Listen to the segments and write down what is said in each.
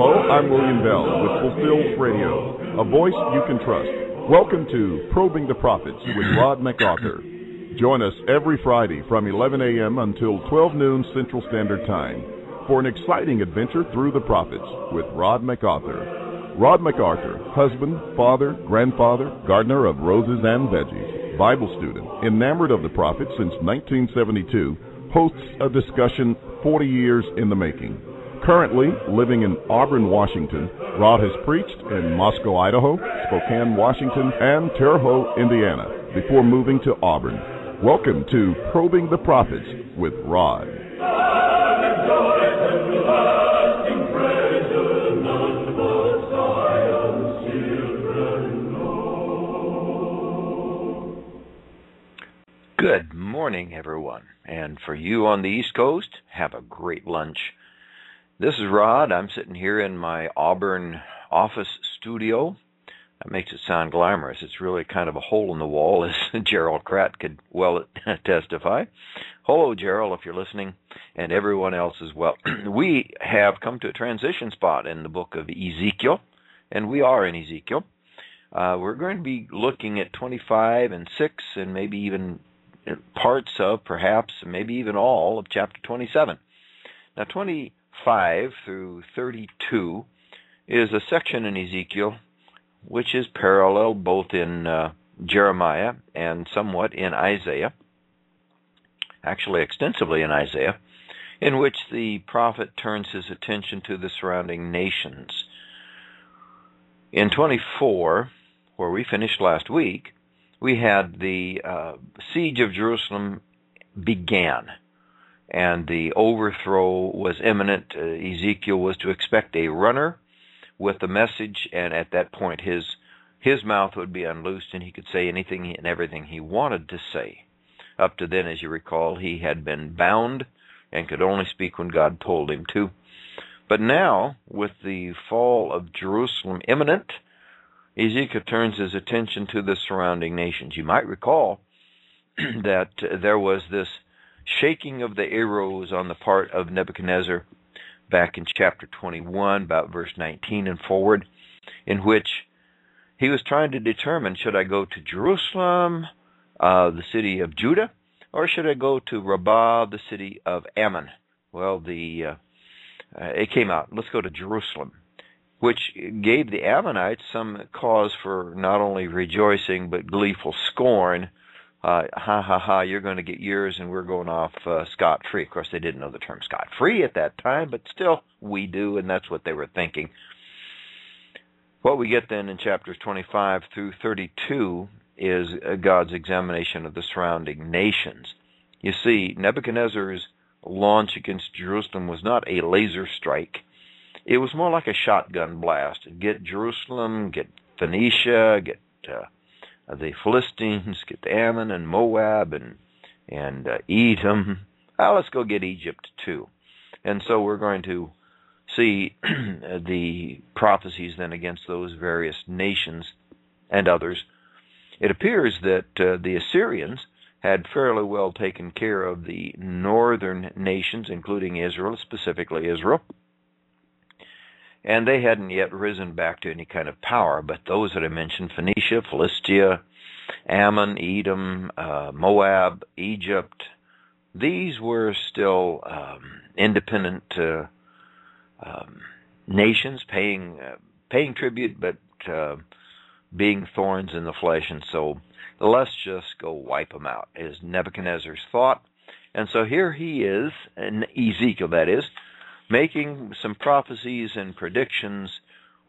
Hello, I'm William Bell with Fulfilled Radio, a voice you can trust. Welcome to Probing the Prophets with Rod MacArthur. Join us every Friday from 11 a.m. until 12 noon Central Standard Time for an exciting adventure through the prophets with Rod MacArthur. Rod MacArthur, husband, father, grandfather, gardener of roses and veggies, Bible student, enamored of the prophets since 1972, hosts a discussion 40 years in the making. Currently living in Auburn, Washington, Rod has preached in Moscow, Idaho, Spokane, Washington, and Terre Haute, Indiana, before moving to Auburn. Welcome to Probing the Prophets with Rod. Good morning, everyone. And for you on the East Coast, have a great lunch. This is Rod. I'm sitting here in my Auburn office studio. That makes it sound glamorous. It's really kind of a hole in the wall, as Gerald Kratt could well testify. Hello, Gerald, if you're listening, and everyone else as well. we have come to a transition spot in the book of Ezekiel, and we are in Ezekiel. Uh, we're going to be looking at 25 and 6, and maybe even parts of, perhaps, maybe even all of chapter 27. Now, 20 5 through 32 is a section in Ezekiel which is parallel both in uh, Jeremiah and somewhat in Isaiah, actually extensively in Isaiah, in which the prophet turns his attention to the surrounding nations. In 24, where we finished last week, we had the uh, siege of Jerusalem began and the overthrow was imminent. Uh, Ezekiel was to expect a runner with the message, and at that point, his his mouth would be unloosed, and he could say anything and everything he wanted to say. Up to then, as you recall, he had been bound and could only speak when God told him to. But now, with the fall of Jerusalem imminent, Ezekiel turns his attention to the surrounding nations. You might recall that there was this shaking of the arrows on the part of Nebuchadnezzar back in chapter 21, about verse 19 and forward, in which he was trying to determine should I go to Jerusalem, uh, the city of Judah, or should I go to Rabbah, the city of Ammon? Well, the uh, uh, it came out. Let's go to Jerusalem, which gave the Ammonites some cause for not only rejoicing but gleeful scorn uh, ha ha ha, you're going to get yours and we're going off uh, scot free. Of course, they didn't know the term scot free at that time, but still, we do, and that's what they were thinking. What we get then in chapters 25 through 32 is uh, God's examination of the surrounding nations. You see, Nebuchadnezzar's launch against Jerusalem was not a laser strike. It was more like a shotgun blast. Get Jerusalem, get Phoenicia, get uh, the Philistines, get Ammon and Moab and and uh, Edom. Uh, let's go get Egypt too. And so we're going to see the prophecies then against those various nations and others. It appears that uh, the Assyrians had fairly well taken care of the northern nations, including Israel, specifically Israel. And they hadn't yet risen back to any kind of power, but those that I mentioned, Phoenicia, Philistia, Ammon, Edom, uh, Moab, Egypt, these were still um, independent uh, um, nations paying uh, paying tribute, but uh, being thorns in the flesh, and so let's just go wipe them out. Is Nebuchadnezzar's thought, and so here he is, in Ezekiel, that is, making some prophecies and predictions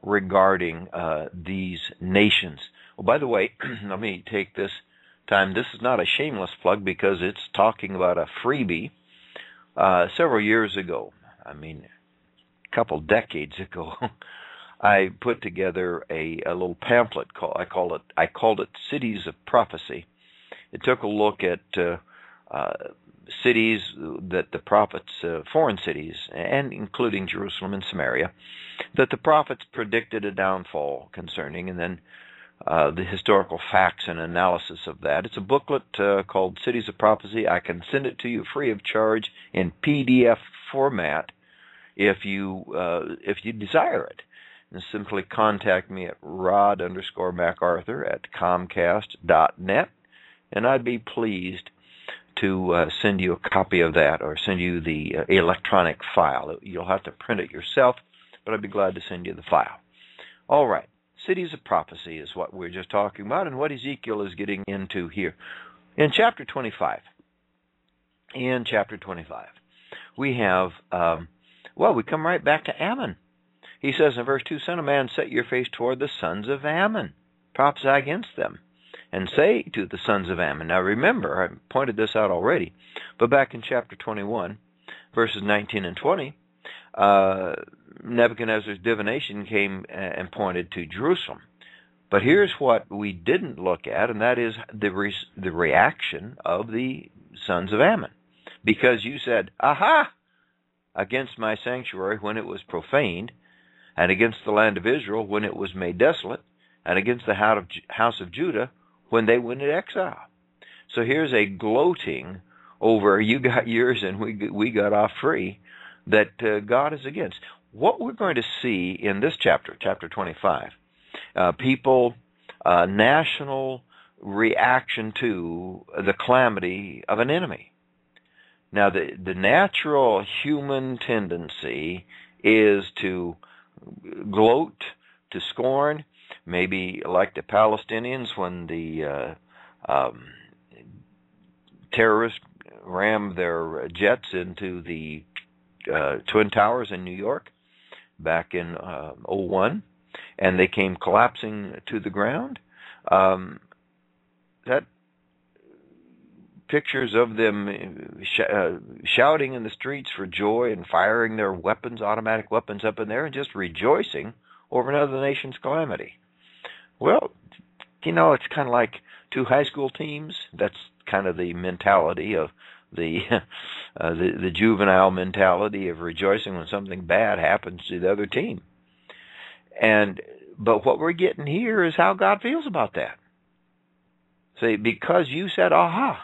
regarding uh, these nations. Well, by the way, let me take this time. This is not a shameless plug because it's talking about a freebie. Uh, several years ago, I mean, a couple decades ago, I put together a, a little pamphlet called I call it I called it Cities of Prophecy. It took a look at uh, uh, cities that the prophets, uh, foreign cities, and including Jerusalem and Samaria, that the prophets predicted a downfall concerning, and then uh, the historical facts and analysis of that. It's a booklet uh, called Cities of Prophecy. I can send it to you free of charge in PDF format. if you uh, if you desire it. And simply contact me at rod underscore MacArthur at comcast.net, and I'd be pleased to uh, send you a copy of that or send you the uh, electronic file. You'll have to print it yourself, but I'd be glad to send you the file. All right. Cities of prophecy is what we're just talking about and what Ezekiel is getting into here. In chapter 25, in chapter 25, we have, um, well, we come right back to Ammon. He says in verse 2 Son of man, set your face toward the sons of Ammon, prophesy against them, and say to the sons of Ammon. Now remember, I pointed this out already, but back in chapter 21, verses 19 and 20, uh, Nebuchadnezzar's divination came and pointed to Jerusalem. But here's what we didn't look at, and that is the re- the reaction of the sons of Ammon, because you said, "Aha!" against my sanctuary when it was profaned, and against the land of Israel when it was made desolate, and against the house of Judah when they went into exile. So here's a gloating over you got yours and we we got off free that uh, God is against. What we're going to see in this chapter, chapter 25, uh, people, uh, national reaction to the calamity of an enemy. Now, the the natural human tendency is to gloat, to scorn, maybe like the Palestinians when the uh, um, terrorists rammed their jets into the uh, Twin Towers in New York back in uh, 01, and they came collapsing to the ground. Um, that pictures of them sh- uh, shouting in the streets for joy and firing their weapons, automatic weapons up in there, and just rejoicing over another nation's calamity. Well, you know, it's kind of like two high school teams. That's kind of the mentality of the uh, the, the juvenile mentality of rejoicing when something bad happens to the other team. And but what we're getting here is how God feels about that. See, because you said, "Aha,"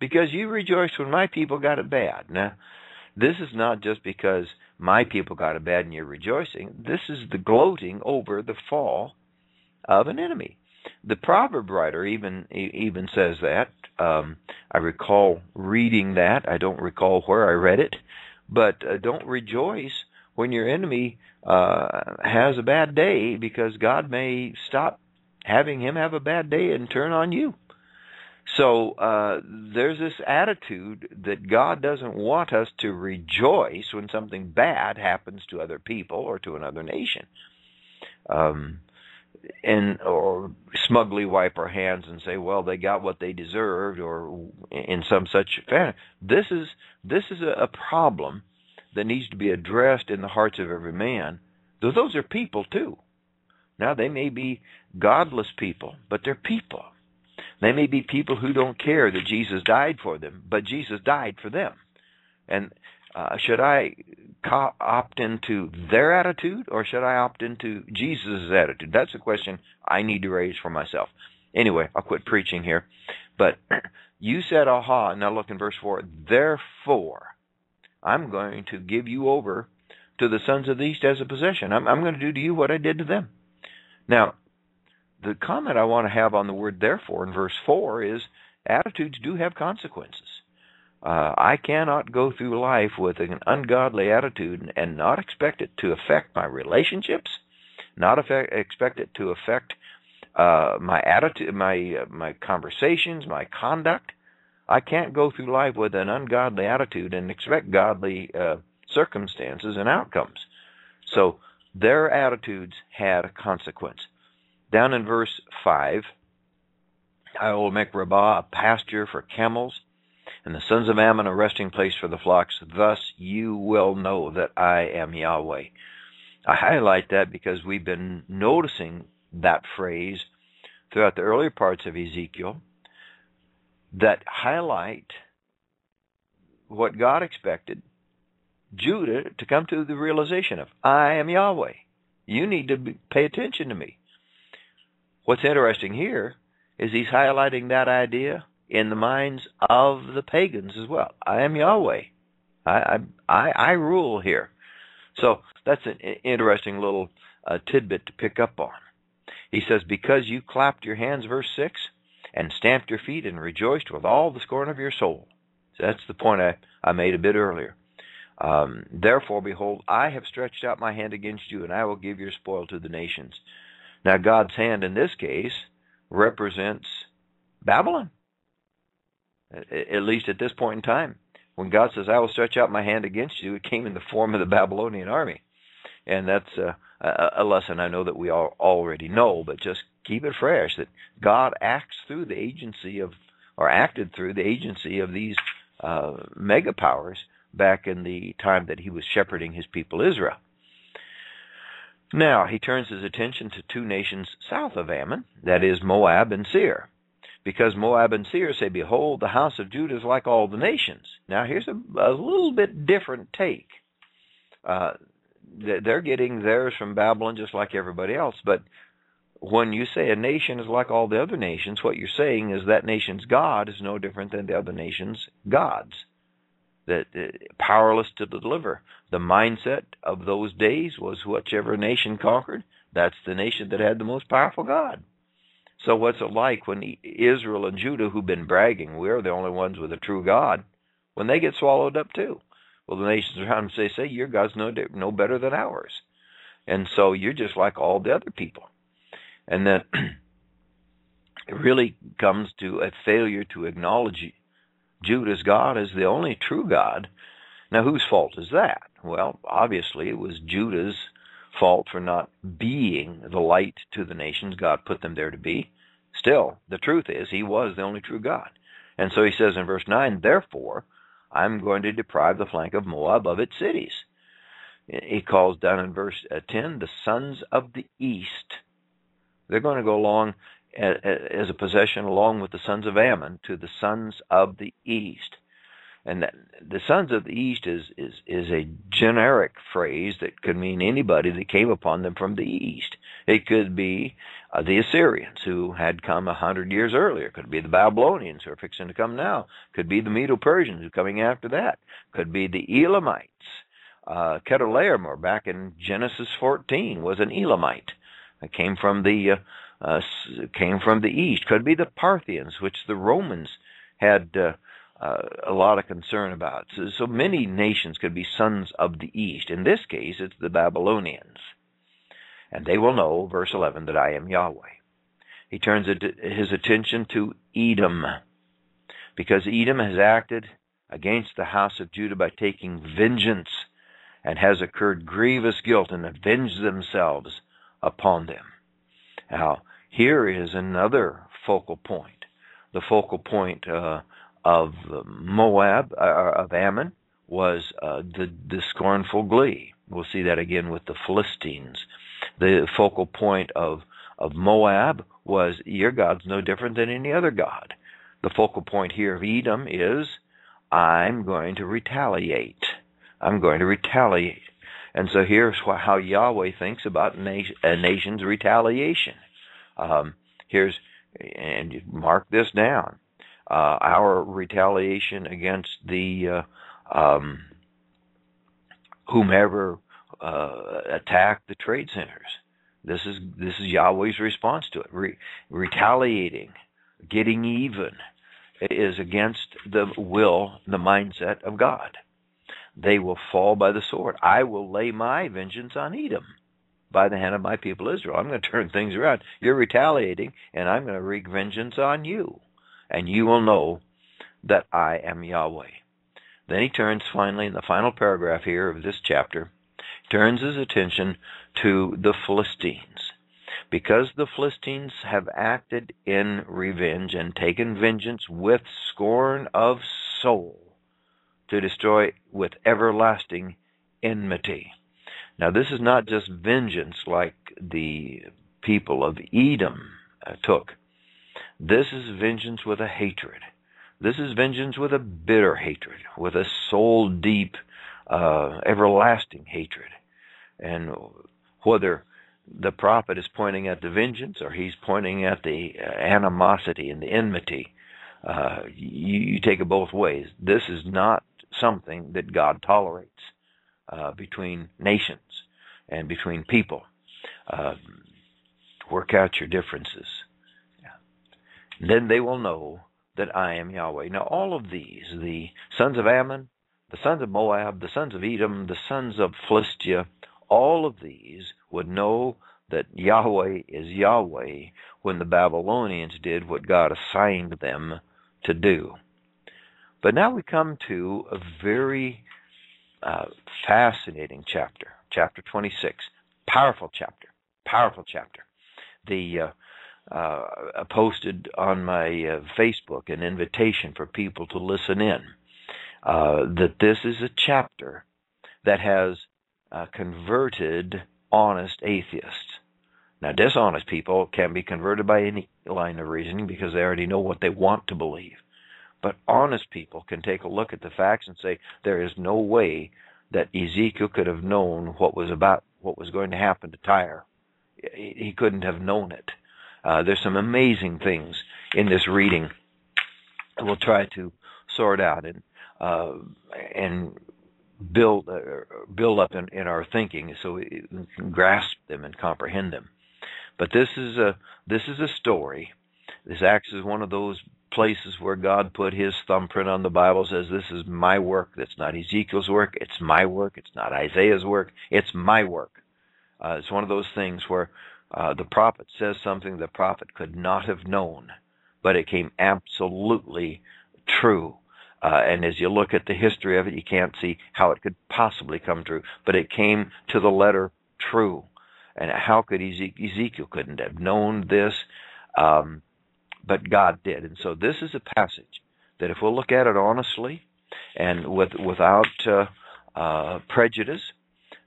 because you rejoiced when my people got it bad. Now, this is not just because my people got it bad and you're rejoicing. This is the gloating over the fall of an enemy. The proverb writer even even says that. Um, I recall reading that. I don't recall where I read it, but uh, don't rejoice when your enemy uh, has a bad day because God may stop having him have a bad day and turn on you. So uh, there's this attitude that God doesn't want us to rejoice when something bad happens to other people or to another nation. Um, and or smugly wipe our hands and say, "Well, they got what they deserved," or in some such fashion. This is this is a, a problem that needs to be addressed in the hearts of every man. Though those are people too. Now they may be godless people, but they're people. They may be people who don't care that Jesus died for them, but Jesus died for them. And uh, should I co- opt into their attitude or should I opt into Jesus' attitude? That's a question I need to raise for myself. Anyway, I'll quit preaching here. But you said, aha, now look in verse 4. Therefore, I'm going to give you over to the sons of the east as a possession. I'm, I'm going to do to you what I did to them. Now, the comment I want to have on the word therefore in verse 4 is attitudes do have consequences. Uh, I cannot go through life with an ungodly attitude and not expect it to affect my relationships, not affect, expect it to affect uh, my attitude, my uh, my conversations, my conduct. I can't go through life with an ungodly attitude and expect godly uh, circumstances and outcomes. So their attitudes had a consequence. Down in verse five, I will make Rabbah a pasture for camels and the sons of Ammon a resting place for the flocks. Thus you will know that I am Yahweh. I highlight that because we've been noticing that phrase throughout the earlier parts of Ezekiel that highlight what God expected Judah to come to the realization of I am Yahweh. You need to pay attention to me. What's interesting here is he's highlighting that idea in the minds of the pagans as well. I am Yahweh. I I I, rule here. So that's an interesting little uh, tidbit to pick up on. He says, Because you clapped your hands, verse 6, and stamped your feet and rejoiced with all the scorn of your soul. So that's the point I, I made a bit earlier. Um, Therefore, behold, I have stretched out my hand against you, and I will give your spoil to the nations. Now, God's hand in this case represents Babylon, at least at this point in time. When God says, I will stretch out my hand against you, it came in the form of the Babylonian army. And that's a, a lesson I know that we all already know, but just keep it fresh that God acts through the agency of, or acted through the agency of these uh, mega powers back in the time that he was shepherding his people Israel. Now, he turns his attention to two nations south of Ammon, that is, Moab and Seir. Because Moab and Seir say, Behold, the house of Judah is like all the nations. Now, here's a, a little bit different take. Uh, they're getting theirs from Babylon just like everybody else, but when you say a nation is like all the other nations, what you're saying is that nation's God is no different than the other nation's gods that uh, powerless to deliver. The mindset of those days was whichever nation conquered, that's the nation that had the most powerful God. So what's it like when Israel and Judah, who've been bragging, we're the only ones with a true God, when they get swallowed up too? Well, the nations around them say, "Say your God's no no better than ours," and so you're just like all the other people. And then it really comes to a failure to acknowledge Judah's God as the only true God. Now, whose fault is that? Well, obviously, it was Judah's fault for not being the light to the nations God put them there to be. Still, the truth is, he was the only true God. And so he says in verse 9, Therefore, I'm going to deprive the flank of Moab of its cities. He calls down in verse uh, 10 the sons of the east. They're going to go along as a possession along with the sons of Ammon to the sons of the east. And that, the sons of the east is, is, is a generic phrase that could mean anybody that came upon them from the east. It could be uh, the Assyrians who had come a hundred years earlier. It could be the Babylonians who are fixing to come now. It could be the Medo-Persians who are coming after that. It could be the Elamites. Uh, Chedorlaomer back in Genesis 14 was an Elamite. It came from the uh, uh, came from the east. Could be the Parthians, which the Romans had uh, uh, a lot of concern about. So, so many nations could be sons of the east. In this case, it's the Babylonians. And they will know, verse 11, that I am Yahweh. He turns his attention to Edom, because Edom has acted against the house of Judah by taking vengeance and has incurred grievous guilt and avenged themselves upon them. Now, here is another focal point. The focal point uh, of Moab, uh, of Ammon, was uh, the, the scornful glee. We'll see that again with the Philistines. The focal point of, of Moab was your God's no different than any other God. The focal point here of Edom is I'm going to retaliate. I'm going to retaliate. And so here's how Yahweh thinks about a nation's retaliation. Um, here's, and mark this down, uh, our retaliation against the uh, um, whomever uh, attacked the trade centers. This is this is Yahweh's response to it. Re- retaliating, getting even, is against the will, the mindset of God they will fall by the sword. I will lay my vengeance on Edom by the hand of my people Israel. I'm going to turn things around. You're retaliating, and I'm going to wreak vengeance on you. And you will know that I am Yahweh. Then he turns finally, in the final paragraph here of this chapter, turns his attention to the Philistines. Because the Philistines have acted in revenge and taken vengeance with scorn of soul, to destroy with everlasting enmity. Now, this is not just vengeance like the people of Edom uh, took. This is vengeance with a hatred. This is vengeance with a bitter hatred, with a soul deep, uh, everlasting hatred. And whether the prophet is pointing at the vengeance or he's pointing at the uh, animosity and the enmity, uh, you, you take it both ways. This is not something that God tolerates. uh, between nations and between people. Uh, work out your differences. Then they will know that I am Yahweh. Now, all of these, the sons of Ammon, the sons of Moab, the sons of Edom, the sons of Philistia, all of these would know that Yahweh is Yahweh when the Babylonians did what God assigned them to do. But now we come to a very uh, fascinating chapter, chapter 26. Powerful chapter, powerful chapter. The uh, uh, posted on my uh, Facebook an invitation for people to listen in. Uh, that this is a chapter that has uh, converted honest atheists. Now, dishonest people can be converted by any line of reasoning because they already know what they want to believe. But honest people can take a look at the facts and say there is no way that Ezekiel could have known what was about what was going to happen to Tyre. He couldn't have known it. Uh, there's some amazing things in this reading. We'll try to sort out and uh, and build uh, build up in, in our thinking so we can grasp them and comprehend them. But this is a this is a story. This acts as one of those places where God put his thumbprint on the Bible says this is my work. That's not Ezekiel's work. It's my work. It's not Isaiah's work. It's my work. Uh, it's one of those things where uh, the prophet says something the prophet could not have known, but it came absolutely true. Uh, and as you look at the history of it, you can't see how it could possibly come true, but it came to the letter true. And how could Ezekiel, Ezekiel couldn't have known this? Um, but God did. And so this is a passage that if we'll look at it honestly and with without uh, uh, prejudice,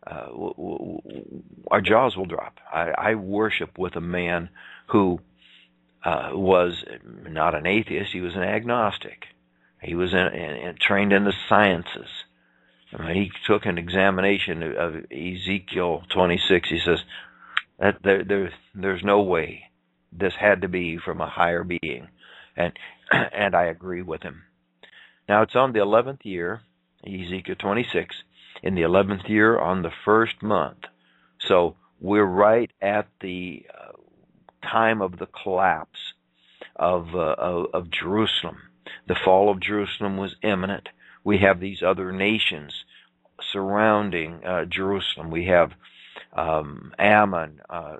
uh, w- w- our jaws will drop. I, I worship with a man who uh, was not an atheist; he was an agnostic. He was in, in, in, trained in the sciences. I mean, he took an examination of Ezekiel 26. He says that there, there, there's no way this had to be from a higher being, and and I agree with him. Now it's on the eleventh year, Ezekiel 26, in the eleventh year on the first month. So we're right at the uh, time of the collapse of, uh, of of Jerusalem. The fall of Jerusalem was imminent. We have these other nations surrounding uh, Jerusalem. We have um, Ammon, uh,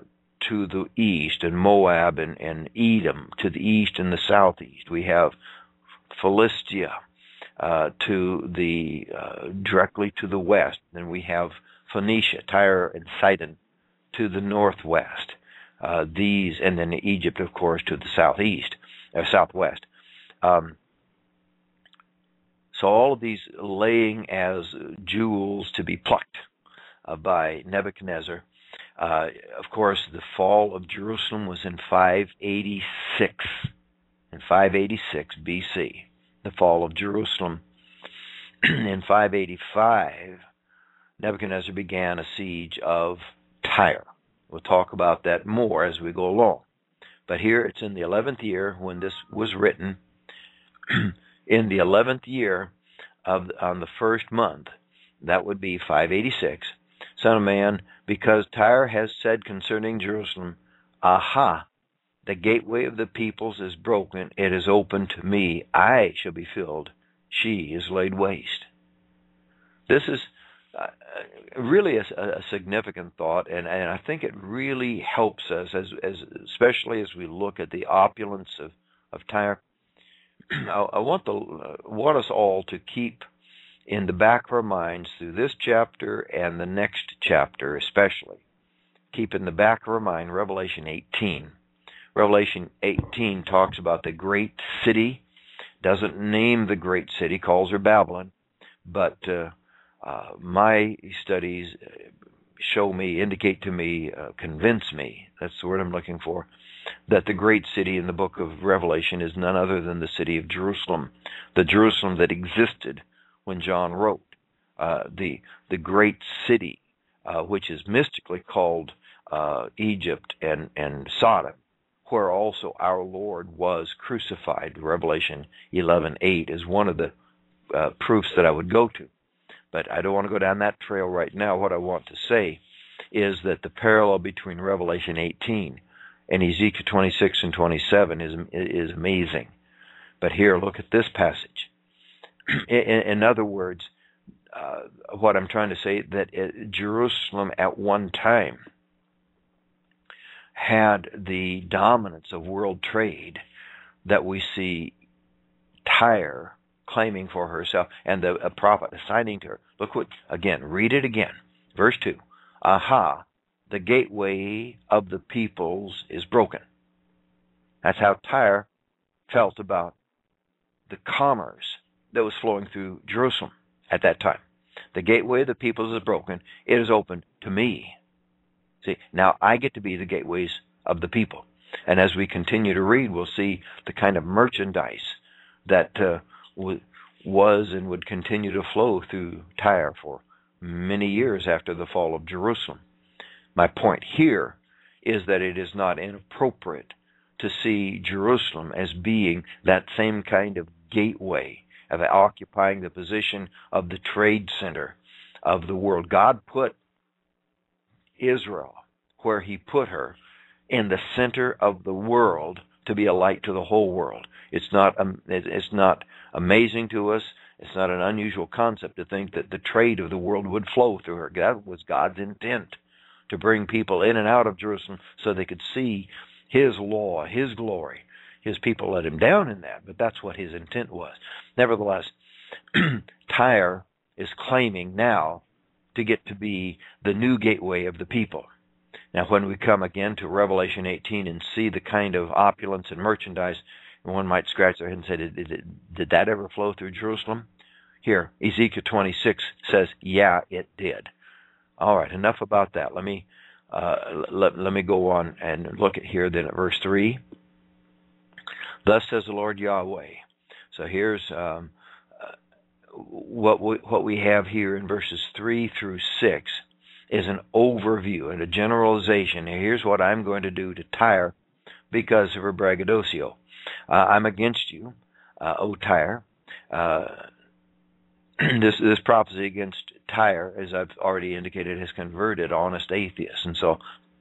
to the east, and Moab and, and Edom to the east and the southeast. We have Philistia uh, to the uh, directly to the west. Then we have Phoenicia, Tyre, and Sidon to the northwest. Uh, these, and then Egypt, of course, to the southeast, or uh, southwest. Um, so all of these laying as jewels to be plucked uh, by Nebuchadnezzar uh, of course, the fall of Jerusalem was in 586. In 586 BC, the fall of Jerusalem. in 585, Nebuchadnezzar began a siege of Tyre. We'll talk about that more as we go along. But here it's in the 11th year when this was written. in the 11th year of on the first month, that would be 586, Son of man, because Tyre has said concerning Jerusalem, Aha, the gateway of the peoples is broken, it is open to me, I shall be filled, she is laid waste. This is uh, really a, a, significant thought, and, and I think it really helps us, as, as especially as we look at the opulence of, of Tyre. I, I want the uh, want us all to keep in the back of our minds through this chapter and the next chapter, especially. Keep in the back of our mind Revelation 18. Revelation 18 talks about the great city, doesn't name the great city, calls her Babylon, but uh, uh, my studies show me, indicate to me, uh, convince me, that's the word I'm looking for, that the great city in the book of Revelation is none other than the city of Jerusalem, the Jerusalem that existed when John wrote. Uh, the the great city, uh, which is mystically called uh, Egypt and and Sodom, where also our Lord was crucified. Revelation 11:8 is one of the uh, proofs that I would go to. But I don't want to go down that trail right now. What I want to say is that the parallel between Revelation 18 and Ezekiel 26 and 27 is is amazing. But here, look at this passage. in, in other words, uh, what I'm trying to say that it, Jerusalem at one time had the dominance of world trade that we see Tyre claiming for herself and the a prophet assigning to her. Look what again, read it again. Verse 2. Aha, the gateway of the peoples is broken. That's how Tyre felt about the commerce that was flowing through Jerusalem at that time. The gateway of the peoples is broken. It is open to me. See, now I get to be the gateways of the people. And as we continue to read, we'll see the kind of merchandise that uh, w- was and would continue to flow through Tyre for many years after the fall of Jerusalem. My point here is that it is not inappropriate to see Jerusalem as being that same kind of gateway of occupying the position of the trade center of the world. God put Israel where he put her in the center of the world to be a light to the whole world. It's not um, it's not amazing to us. It's not an unusual concept to think that the trade of the world would flow through her. That was God's intent to bring people in and out of Jerusalem so they could see his law, his glory. His people let him down in that, but that's what his intent was. Nevertheless, Tyre is claiming now to get to be the new gateway of the people. Now, when we come again to Revelation 18 and see the kind of opulence and merchandise, one might scratch their head and say, did, did, did that ever flow through Jerusalem? Here, Ezekiel 26 says, yeah, it did. All right, enough about that. Let me uh, let, let me go on and look at here then at verse 3. Thus says the Lord Yahweh. So here's um, what we, what we have here in verses 3 through 6 is an overview and a generalization. Here's what I'm going to do to Tyre because of her braggadocio. Uh, I'm against you, uh, O Tyre. Uh, this this prophecy against Tyre, as I've already indicated, has converted honest atheists, and so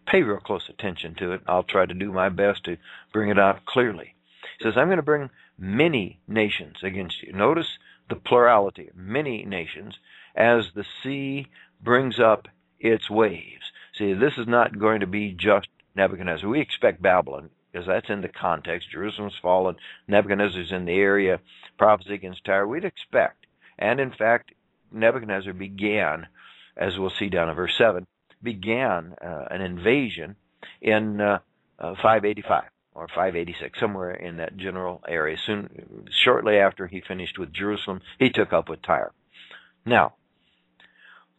pay real close attention to it. I'll try to do my best to bring it out clearly. He says, "I'm going to bring many nations against you." Notice the plurality, many nations, as the sea brings up its waves. See, this is not going to be just Nebuchadnezzar. We expect Babylon because that's in the context. Jerusalem's fallen, Nebuchadnezzar's in the area, prophecy against Tyre. We'd expect, and in fact, Nebuchadnezzar began, as we'll see down in verse 7, began uh, an invasion in uh, uh, 585 or 586, somewhere in that general area. Soon, shortly after he finished with Jerusalem, he took up with Tyre. Now,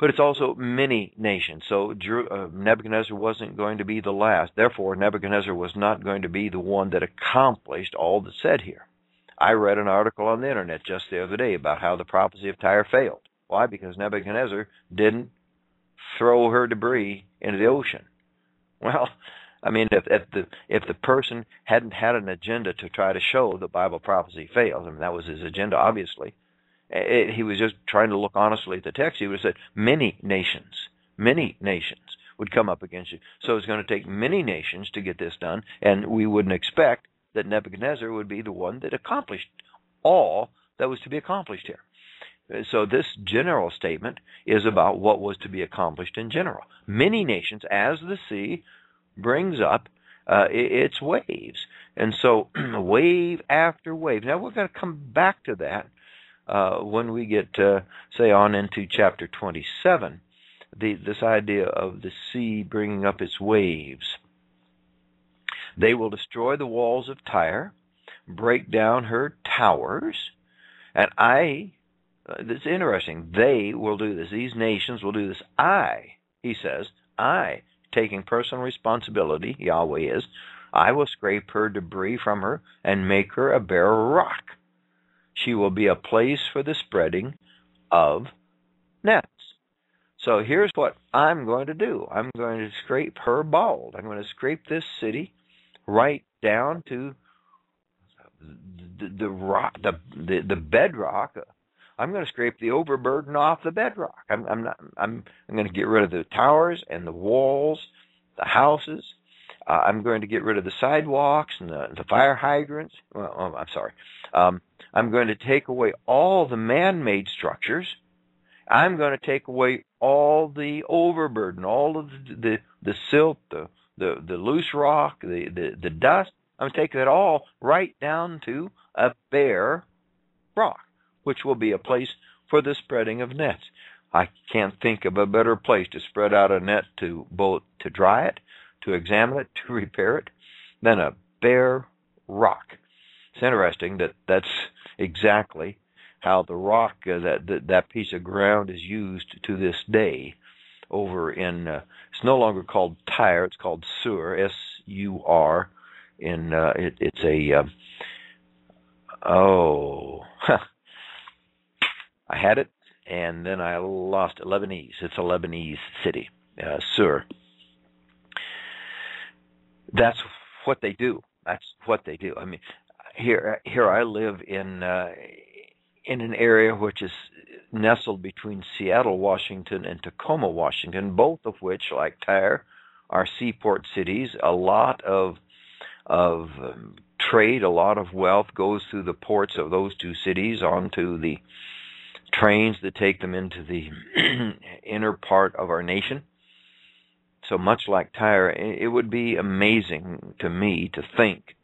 but it's also many nations. So uh, Nebuchadnezzar wasn't going to be the last. Therefore, Nebuchadnezzar was not going to be the one that accomplished all that's said here. I read an article on the internet just the other day about how the prophecy of Tyre failed. Why? Because Nebuchadnezzar didn't throw her debris into the ocean. Well, I mean, if, if the if the person hadn't had an agenda to try to show the Bible prophecy fails, I mean that was his agenda, obviously it, he was just trying to look honestly at the text. He would have said, many nations, many nations would come up against you. So it's going to take many nations to get this done, and we wouldn't expect that Nebuchadnezzar would be the one that accomplished all that was to be accomplished here. Eh, so this general statement is about what was to be accomplished in general. Many nations, as the sea brings up uh, its waves, and so wave after wave. Now we're going to come back to that uh, when we get, uh, say, on into chapter 27, the, this idea of the sea bringing up its waves. They will destroy the walls of Tyre, break down her towers, and I, uh, it's interesting, they will do this. These nations will do this. I, he says, I, taking personal responsibility, Yahweh is, I will scrape her debris from her and make her a bare rock. She will be a place for the spreading of nets. So here's what I'm going to do. I'm going to scrape her bald. I'm going to scrape this city right down to the the rock, the, the, the bedrock I'm going to scrape the overburden off the bedrock. I'm, I'm not. I'm. I'm going to get rid of the towers and the walls, the houses. Uh, I'm going to get rid of the sidewalks and the, the fire hydrants. Well, oh, I'm sorry. Um, I'm going to take away all the man-made structures. I'm going to take away all the overburden, all of the the, the silt, the, the the loose rock, the, the the dust. I'm take that all right down to a bare rock which will be a place for the spreading of nets. I can't think of a better place to spread out a net to both to dry it, to examine it, to repair it, than a bare rock. It's interesting that that's exactly how the rock uh, that, that that piece of ground is used to this day. Over in uh, it's no longer called Tyre; it's called Sur, S U R. In uh, it, it's a uh, oh I had it, and then I lost. Lebanese. It's a Lebanese city, uh, Sur. That's what they do. That's what they do. I mean, here here I live in uh, in an area which is nestled between Seattle, Washington, and Tacoma, Washington, both of which, like Tyre, are seaport cities. A lot of of um, trade, a lot of wealth goes through the ports of those two cities onto the trains that take them into the inner part of our nation. So much like Tyre, it would be amazing to me to think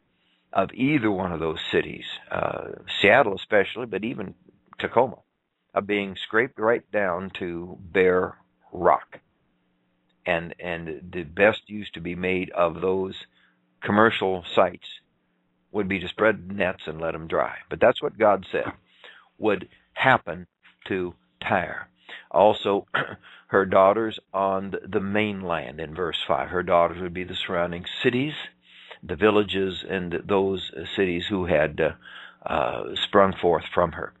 of either one of those cities, uh, Seattle especially, but even Tacoma, of being scraped right down to bare rock. And and the best use to be made of those commercial sites would be to spread nets and let them dry. But that's what God said would happen to Tyre. Also, her daughters on the mainland in verse 5. Her daughters would be the surrounding cities, the villages, and those cities who had uh, uh, sprung forth from her,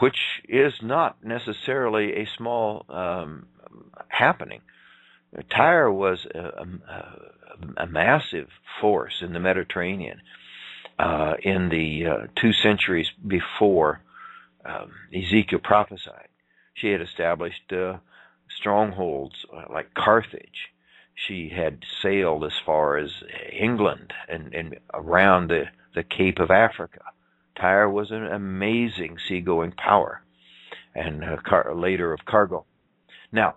which is not necessarily a small um, happening. Tyre was a, a, a, massive force in the Mediterranean uh, in the uh, two centuries before um, Ezekiel prophesied. She had established uh, strongholds uh, like Carthage. She had sailed as far as England and, and around the, the Cape of Africa. Tyre was an amazing seagoing power, and car- later of cargo. Now,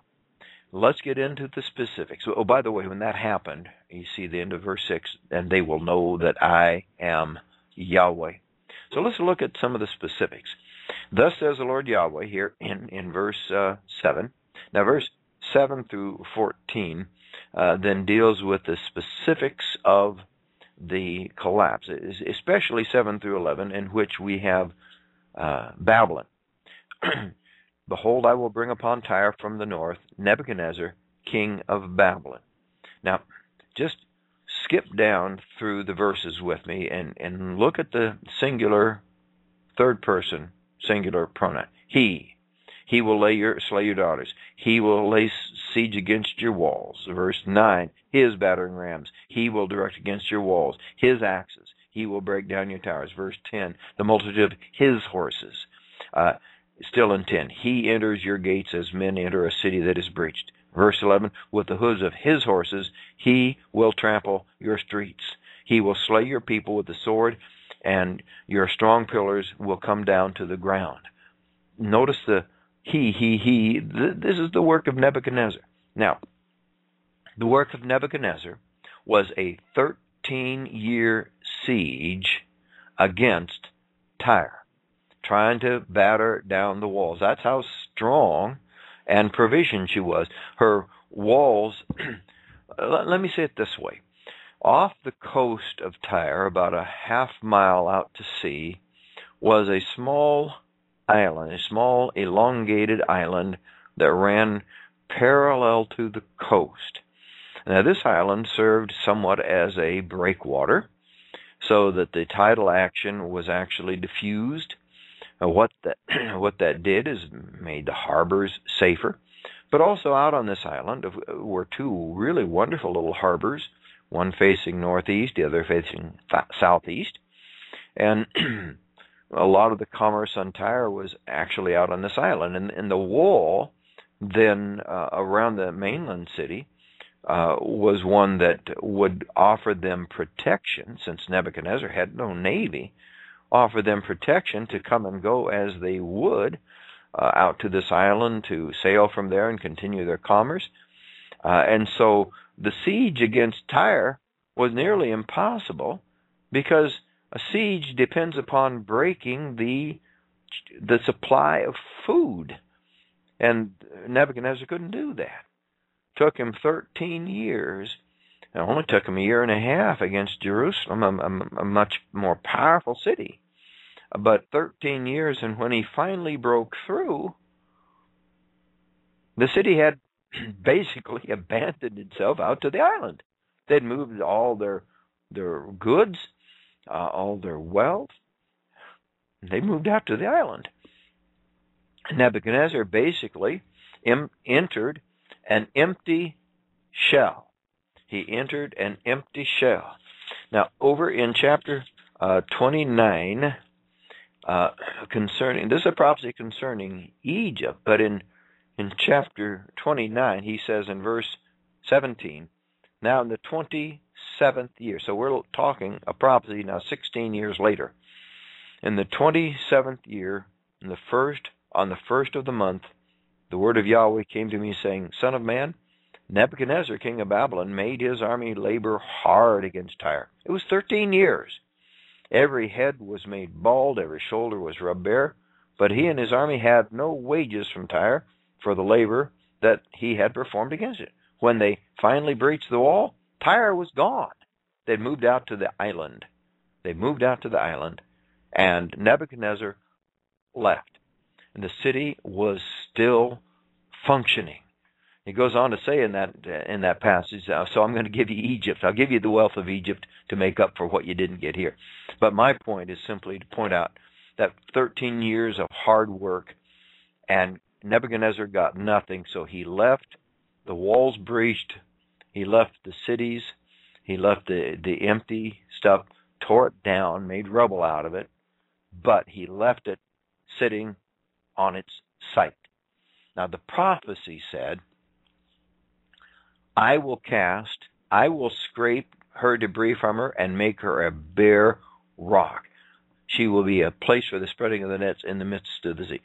let's get into the specifics. Oh, by the way, when that happened, you see the end of verse 6, and they will know that I am Yahweh. So let's look at some of the specifics. Thus says the Lord Yahweh here in, in verse uh, 7. Now, verse 7 through 14 uh, then deals with the specifics of the collapse, especially 7 through 11, in which we have uh, Babylon. Behold, I will bring upon Tyre from the north Nebuchadnezzar, king of Babylon. Now, just skip down through the verses with me and, and look at the singular third person singular pronoun. He. He will lay your, slay your daughters. He will lay siege against your walls. Verse 9. His battering rams. He will direct against your walls. His axes. He will break down your towers. Verse 10. The multitude of his horses. Uh, still in 10. He enters your gates as men enter a city that is breached. Verse 11. With the hooves of his horses, he will trample your streets. He will slay your people with the sword and your strong pillars will come down to the ground. Notice the he, he, he. This is the work of Nebuchadnezzar. Now, the work of Nebuchadnezzar was a 13 year siege against Tyre, trying to batter down the walls. That's how strong and provisioned she was. Her walls, let me say it this way off the coast of Tyre, about a half mile out to sea, was a small island, a small elongated island that ran parallel to the coast. Now, this island served somewhat as a breakwater, so that the tidal action was actually diffused. what that what that did is made the harbors safer, but also out on this island uh, were two really wonderful little harbors one facing northeast, the other facing southeast. And a lot of the commerce on Tyre was actually out on this island, and, and the wall then uh, around the mainland city uh, was one that would offer them protection, since Nebuchadnezzar had no navy, offer them protection to come and go as they would uh, out to this island to sail from there and continue their commerce. Uh, and so the siege against Tyre was nearly impossible because a siege depends upon breaking the the supply of food, and Nebuchadnezzar couldn't do that. Took him 13 years. It only took him a year and a half against Jerusalem, a, a, a much more powerful city. But 13 years, and when he finally broke through, the city had basically abandoned itself out to the island. They'd moved all their their goods uh, all their wealth. They moved out to the island. Nebuchadnezzar basically em- entered an empty shell. He entered an empty shell. Now, over in chapter uh, 29, uh, concerning this is a prophecy concerning Egypt, but in in chapter 29, he says in verse 17, Now in the 27th year. So we're talking a prophecy now 16 years later. In the 27th year, in the first on the first of the month, the word of Yahweh came to me saying, Son of man, Nebuchadnezzar, king of Babylon, made his army labor hard against Tyre. It was 13 years. Every head was made bald, every shoulder was rubbed bare, but he and his army had no wages from Tyre for the labor that he had performed against it. When they finally breached the wall, Tyre was gone. They'd moved out to the island. They moved out to the island, and Nebuchadnezzar left. And the city was still functioning. He goes on to say in that in that passage, uh, so I'm going to give you Egypt. I'll give you the wealth of Egypt to make up for what you didn't get here. But my point is simply to point out that 13 years of hard work, and Nebuchadnezzar got nothing, so he left. The walls breached, he left the cities, he left the, the empty stuff, tore it down, made rubble out of it, but he left it sitting on its site. Now, the prophecy said, I will cast, I will scrape her debris from her and make her a bare rock. She will be a place for the spreading of the nets in the midst of the sea.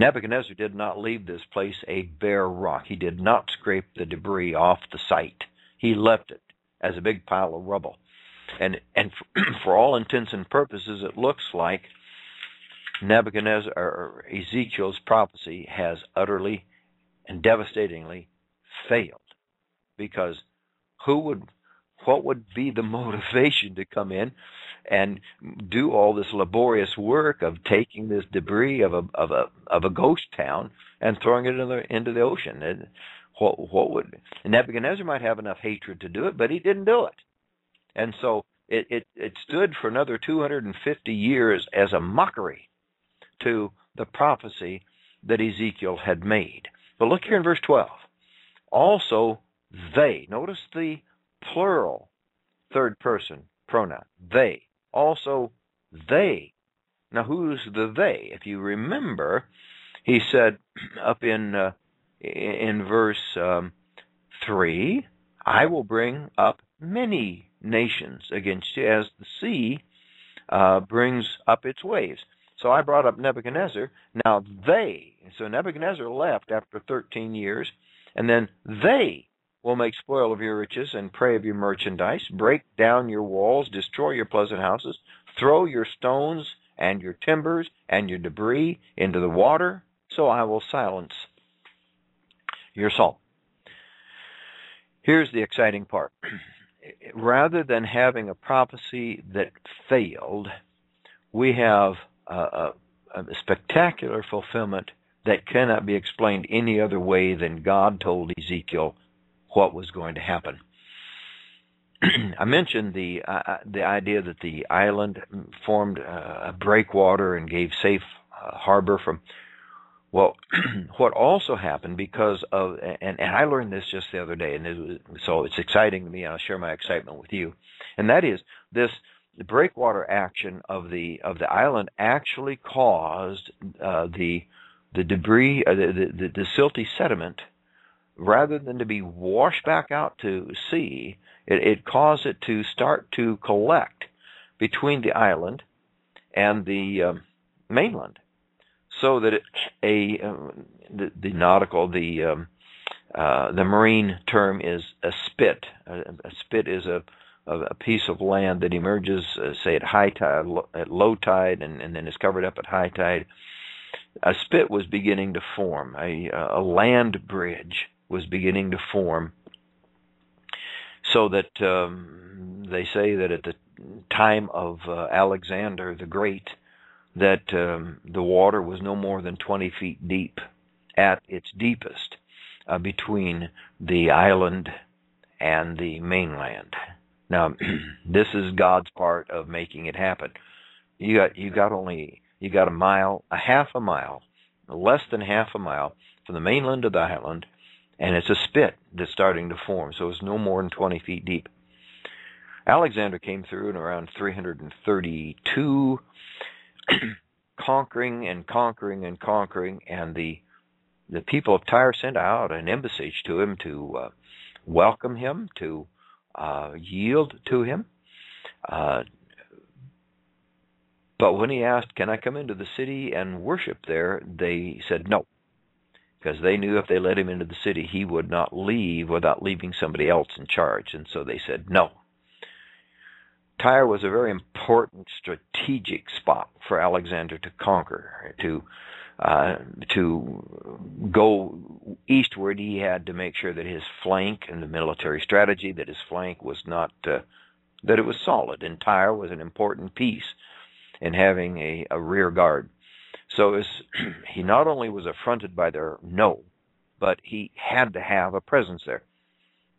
Nebuchadnezzar did not leave this place a bare rock. He did not scrape the debris off the site. He left it as a big pile of rubble. And and for, for all intents and purposes, it looks like Nebuchadnezzar or Ezekiel's prophecy has utterly and devastatingly failed, because who would, what would be the motivation to come in and do all this laborious work of taking this debris of a of a of a ghost town and throwing it into the, into the ocean. And what what would Nebuchadnezzar might have enough hatred to do it, but he didn't do it. And so it it, it stood for another 250 years as a mockery to the prophecy that Ezekiel had made. But look here in verse 12. Also, they. Notice the plural third person pronoun. They also they. Now, who's the they? If you remember, he said up in uh, in verse um, three, "I will bring up many nations against you, as the sea uh, brings up its waves." So I brought up Nebuchadnezzar. Now they, so Nebuchadnezzar left after 13 years, and then they will make spoil of your riches and prey of your merchandise, break down your walls, destroy your pleasant houses, throw your stones and your timbers and your debris into the water, so I will silence your salt. Here's the exciting part. Rather than having a prophecy that failed, we have a, a, a spectacular fulfillment that cannot be explained any other way than God told Ezekiel what was going to happen. I mentioned the uh, uh, the idea that the island formed uh, a breakwater and gave safe uh, harbor from. Well, what also happened because of and, and I learned this just the other day, and it was, so it's exciting to me. And I'll share my excitement with you, and that is this the breakwater action of the of the island actually caused uh, the the debris, uh, the, the the silty sediment, rather than to be washed back out to sea, it, it caused it to start to collect between the island and the um, mainland, so that it, a uh, the, the nautical the um, uh, the marine term is a spit. A, a spit is a, a, piece of land that emerges, uh, say at high tide, at low tide, and, and then is covered up at high tide. A spit was beginning to form. A, a land bridge was beginning to form, so that um, they say that at the time of uh, Alexander the Great, that um, the water was no more than 20 feet deep at its deepest uh, between the island and the mainland. Now, this is God's part of making it happen. You got you got only you got a mile, a half a mile, less than half a mile from the mainland to the island, and it's a spit that's starting to form. So it's no more than 20 feet deep. Alexander came through in around 332, conquering and conquering and conquering, and the the people of Tyre sent out an embassy to him to uh, welcome him, to uh, yield to him. Uh, but when he asked, Can I come into the city and worship there? they said no. Because they knew if they let him into the city, he would not leave without leaving somebody else in charge. And so they said no. Tyre was a very important strategic spot for Alexander to conquer, to uh, to go eastward, he had to make sure that his flank and the military strategy that his flank was not uh, that it was solid. And Tyre was an important piece in having a, a rear guard. So was, he not only was affronted by their no, but he had to have a presence there.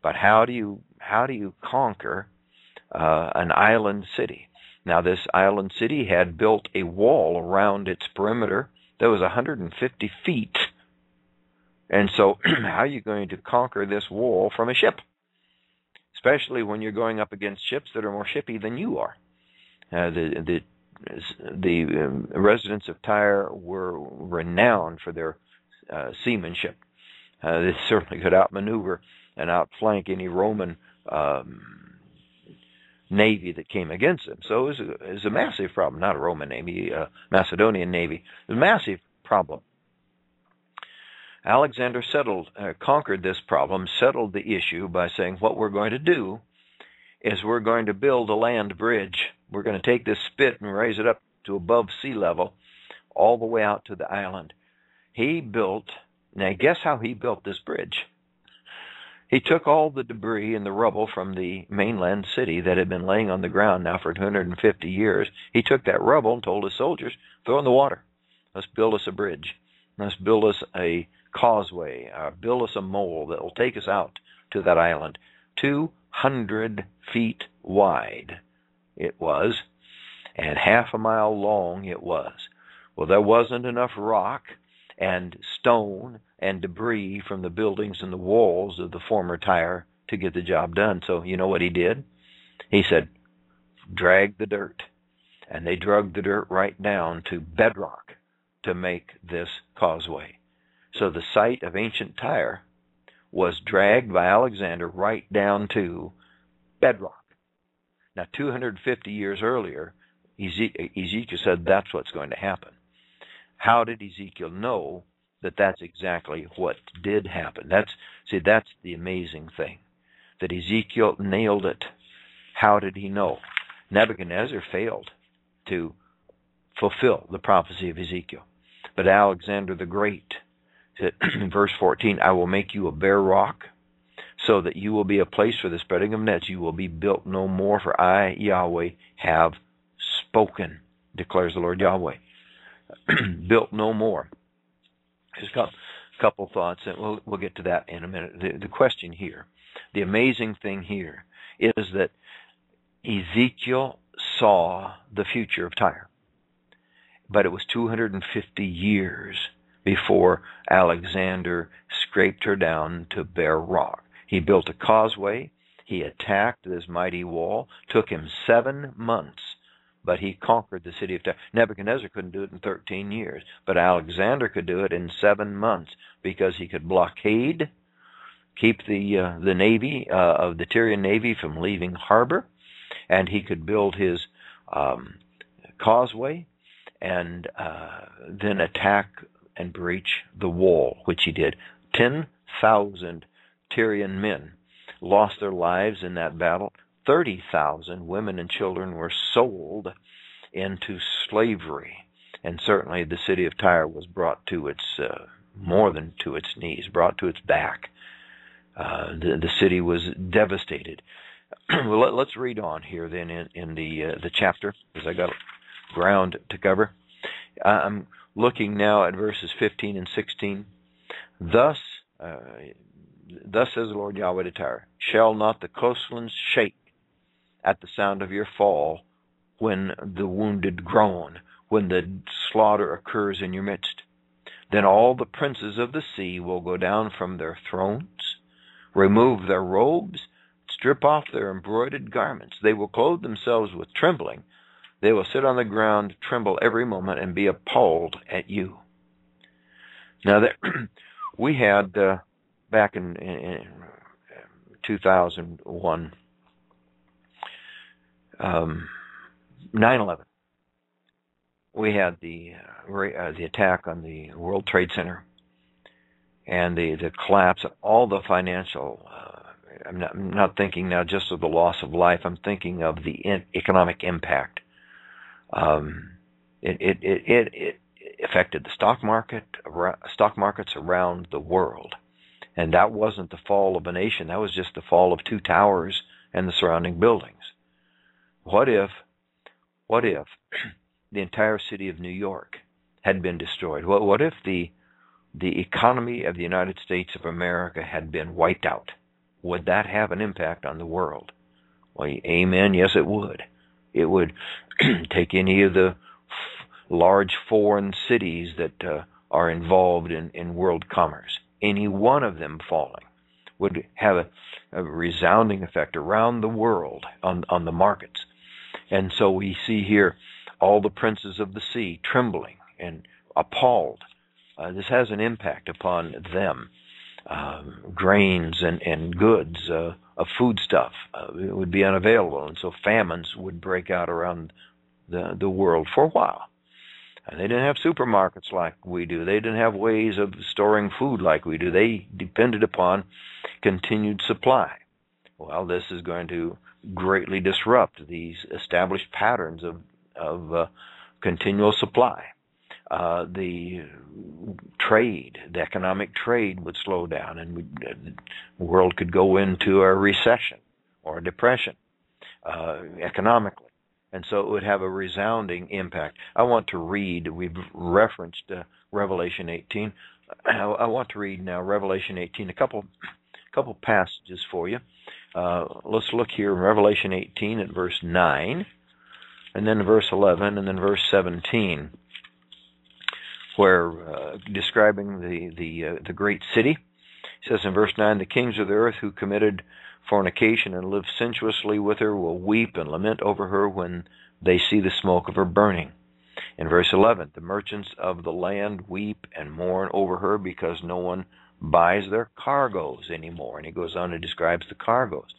But how do you how do you conquer uh, an island city? Now this island city had built a wall around its perimeter that was 150 feet. And so, how are you going to conquer this wall from a ship? Especially when you're going up against ships that are more shippy than you are. Uh, the the the um, residents of Tyre were renowned for their uh, seamanship. Uh, they certainly could outmaneuver and outflank any Roman um, navy that came against them. So it was a, it was a massive problem, not a Roman navy, a Macedonian navy. It was a massive problem. Alexander settled, uh, conquered this problem, settled the issue by saying, What we're going to do is we're going to build a land bridge. We're going to take this spit and raise it up to above sea level, all the way out to the island. He built, now guess how he built this bridge? He took all the debris and the rubble from the mainland city that had been laying on the ground now for 250 years. He took that rubble and told his soldiers, throw in the water. Let's build us a bridge. Let's build us a causeway. Uh, build us a mole that will take us out to that island. 200 feet wide it was, and half a mile long it was. Well, there wasn't enough rock and stone and debris from the buildings and the walls of the former Tyre to get the job done. So you know what he did? He said, drag the dirt. And they drug the dirt right down to bedrock to make this causeway. So the site of ancient Tyre was dragged by Alexander right down to bedrock. Now, 250 years earlier, Ezekiel said that's what's going to happen. How did Ezekiel know that that's exactly what did happen? That's see, that's the amazing thing. That Ezekiel nailed it. How did he know? Nebuchadnezzar failed to fulfill the prophecy of Ezekiel. But Alexander the Great said in verse 14, I will make you a bare rock, so that you will be a place for the spreading of nets. You will be built no more, for I, Yahweh, have spoken, declares the Lord Yahweh. built no more. Just a couple thoughts, and we'll we'll get to that in a minute. The, the question here, the amazing thing here, is that Ezekiel saw the future of Tyre, but it was 250 years before Alexander scraped her down to bare rock. He built a causeway. He attacked this mighty wall. Took him seven months, but he conquered the city of Tyre. Nebuchadnezzar couldn't do it in 13 years, but Alexander could do it in seven months because he could blockade, keep the uh, the navy uh, of the Tyrian navy from leaving harbor, and he could build his um, causeway and uh, then attack and breach the wall, which he did. 10,000 Tyrian men lost their lives in that battle. 30,000 women and children were sold into slavery. And certainly the city of Tyre was brought to its, uh, more than to its knees, brought to its back. Uh, the, the city was devastated. well, let, us read on here then in, in the uh, the chapter, because I got ground to cover. I'm looking now at verses 15 and 16. Thus, uh, thus says the Lord Yahweh to Tyre, shall not the coastlands shake at the sound of your fall when the wounded groan, when the slaughter occurs in your midst? Then all the princes of the sea will go down from their thrones, remove their robes, strip off their embroidered garments. They will clothe themselves with trembling they will sit on the ground, tremble every moment, and be appalled at you. Now, that we had uh, back in, in 2001, um, 9/11. We had the uh, uh, the attack on the World Trade Center and the the collapse of all the financial. Uh, I'm not, I'm not thinking now just of the loss of life. I'm thinking of the in, economic impact um, it, it, it, it, affected the stock market, stock markets around the world. And that wasn't the fall of a nation, that was just the fall of two towers and the surrounding buildings. What if, what if the entire city of New York had been destroyed? What, what if the, the economy of the United States of America had been wiped out? Would that have an impact on the world? Well, amen. Yes, it would. It would take any of the large foreign cities that uh, are involved in, in world commerce. Any one of them falling would have a, a resounding effect around the world on, on the markets. And so we see here all the princes of the sea trembling and appalled. Uh, this has an impact upon them. Um, grains and, and goods, uh, of foodstuff uh, would be unavailable, and so famines would break out around the the world for a while. And they didn't have supermarkets like we do. They didn't have ways of storing food like we do. They depended upon continued supply. Well, this is going to greatly disrupt these established patterns of of uh, continual supply uh, the trade, the economic trade would slow down, and we, the world could go into a recession or a depression uh, economically. And so it would have a resounding impact. I want to read, we've referenced uh, Revelation 18. I want to read now Revelation 18, a couple, couple passages for you. Uh, let's look here in Revelation 18 at verse 9, and then verse 11, and then verse 17 where uh, describing the the uh, the great city. He says in verse nine, the kings of the earth who committed fornication and live sensuously with her will weep and lament over her when they see the smoke of her burning. In verse 11, the merchants of the land weep and mourn over her because no one buys their cargoes anymore. And he goes on and describes the cargoes.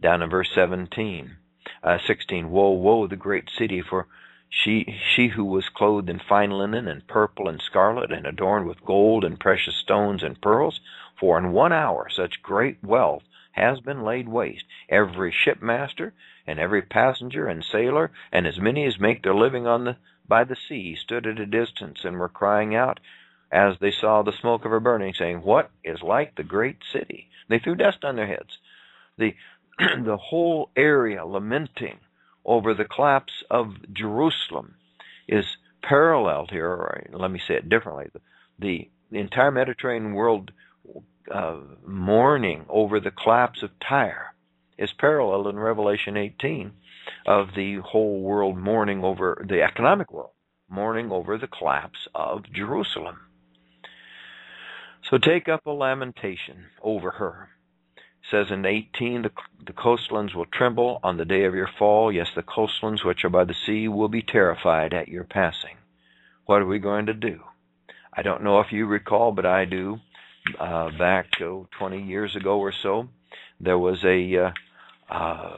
Down in verse 17, uh, 16, woe, woe, the great city, for she, she who was clothed in fine linen and purple and scarlet and adorned with gold and precious stones and pearls, for in one hour such great wealth has been laid waste. Every shipmaster and every passenger and sailor and as many as make their living on the by the sea stood at a distance and were crying out as they saw the smoke of her burning, saying, What is like the great city? They threw dust on their heads. The the whole area lamenting over the collapse of Jerusalem is paralleled here, or let me say it differently. The, the entire Mediterranean world uh, mourning over the collapse of Tyre is parallel in Revelation 18 of the whole world mourning over the economic world, mourning over the collapse of Jerusalem. So take up a lamentation over her. says in 18, the, the coastlands will tremble on the day of your fall. Yes, the coastlands which are by the sea will be terrified at your passing. What are we going to do? I don't know if you recall, but I do. Uh, back oh, 20 years ago or so, there was a uh, uh,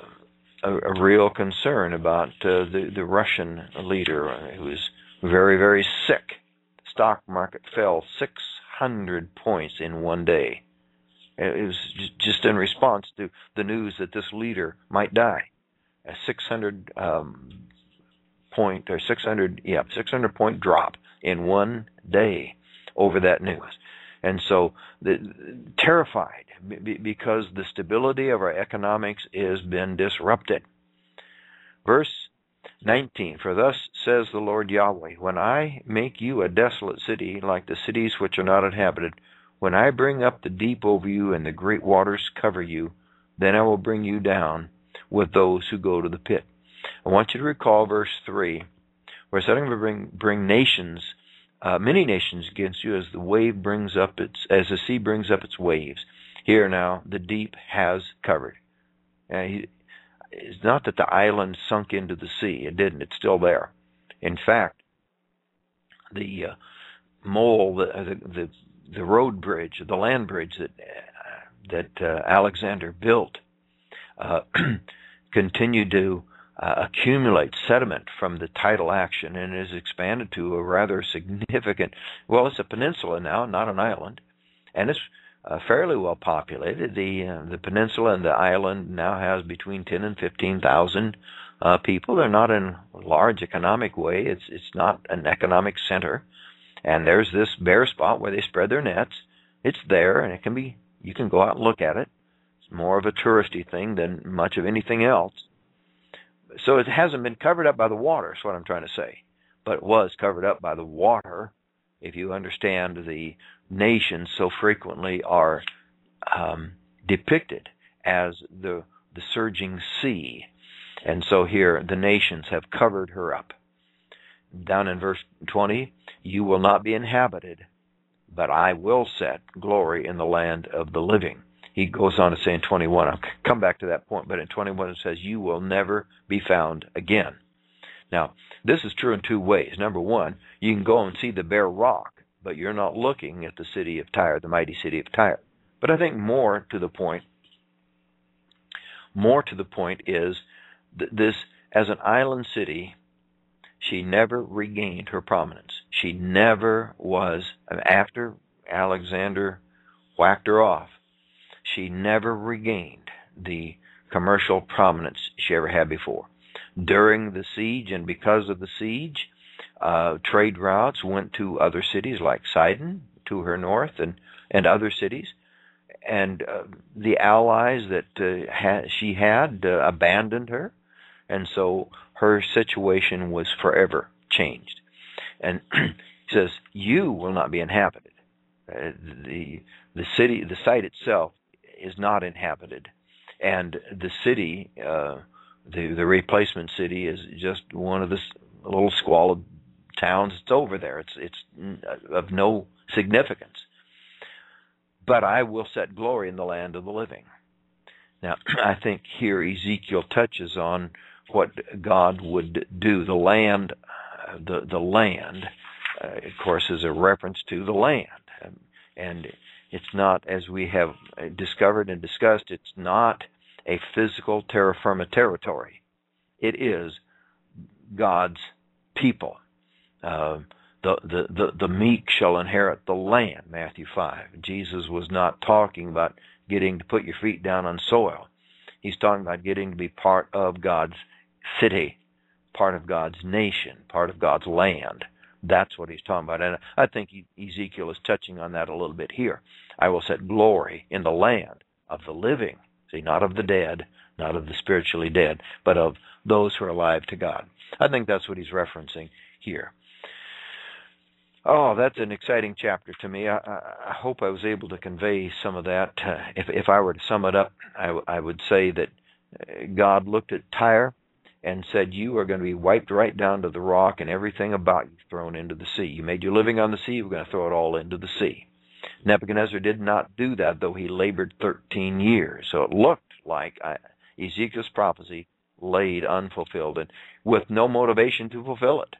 a, a, real concern about uh, the the Russian leader who was very very sick. Stock market fell 600 points in one day. It was just in response to the news that this leader might die. A 600 um, point or 600 yeah 600 point drop in one day over that news, and so the, terrified because the stability of our economics has been disrupted. Verse 19 For thus says the Lord Yahweh, When I make you a desolate city, like the cities which are not inhabited, when I bring up the deep over you and the great waters cover you, then I will bring you down with those who go to the pit. I want you to recall verse 3, where it's going to bring, bring nations, uh, many nations against you as the wave brings up its, as the sea brings up its waves. Here now, the deep has covered. Uh, he, it's not that the island sunk into the sea. It didn't. It's still there. In fact, the uh, mole, the, the, the the road bridge, the land bridge that that uh, Alexander built, uh, continued to uh, accumulate sediment from the tidal action and is expanded to a rather significant. Well, it's a peninsula now, not an island, and it's uh, fairly well populated. The uh, the peninsula and the island now has between ten and fifteen thousand uh, people. They're not in large economic way. It's it's not an economic center and there's this bare spot where they spread their nets. It's there, and it can be you can go out and look at it. It's more of a touristy thing than much of anything else. So it hasn't been covered up by the water. Is what I'm trying to say, but it was covered up by the water. If you understand the nations so frequently are um, depicted as the the surging sea, and so here the nations have covered her up. Down in verse 20, you will not be inhabited, but I will set glory in the land of the living. He goes on to say in 21, I'll come back to that point, but in 21 it says, You will never be found again. Now, this is true in two ways. Number one, you can go and see the bare rock, but you're not looking at the city of Tyre, the mighty city of Tyre. But I think more to the point, more to the point is that this, as an island city, she never regained her prominence. She never was, after Alexander whacked her off, she never regained the commercial prominence she ever had before. During the siege and because of the siege, uh, trade routes went to other cities like Sidon to her north and, and other cities. And uh, the allies that uh, ha- she had uh, abandoned her. And so her situation was forever changed. And he says, "You will not be inhabited. Uh, the the city, the site itself, is not inhabited, and the city, uh, the the replacement city, is just one of the little squalid towns. It's over there. It's it's of no significance. But I will set glory in the land of the living." Now, I think here Ezekiel touches on what God would do. The land, the the land, uh, of course, is a reference to the land, and it's not as we have discovered and discussed. It's not a physical terra firma territory. It is God's people. Uh, the, the, the, the meek shall inherit the land, Matthew 5. Jesus was not talking about getting to put your feet down on soil. He's talking about getting to be part of God's city, part of God's nation, part of God's land. That's what he's talking about. And I think Ezekiel is touching on that a little bit here. I will set glory in the land of the living. See, not of the dead, not of the spiritually dead, but of those who are alive to God. I think that's what he's referencing here. Oh, that's an exciting chapter to me. I, I hope I was able to convey some of that. Uh, if, if I were to sum it up, I, I would say that uh, God looked at Tyre and said, You are going to be wiped right down to the rock and everything about you thrown into the sea. You made your living on the sea, we're going to throw it all into the sea. Nebuchadnezzar did not do that, though he labored 13 years. So it looked like uh, Ezekiel's prophecy laid unfulfilled and with no motivation to fulfill it.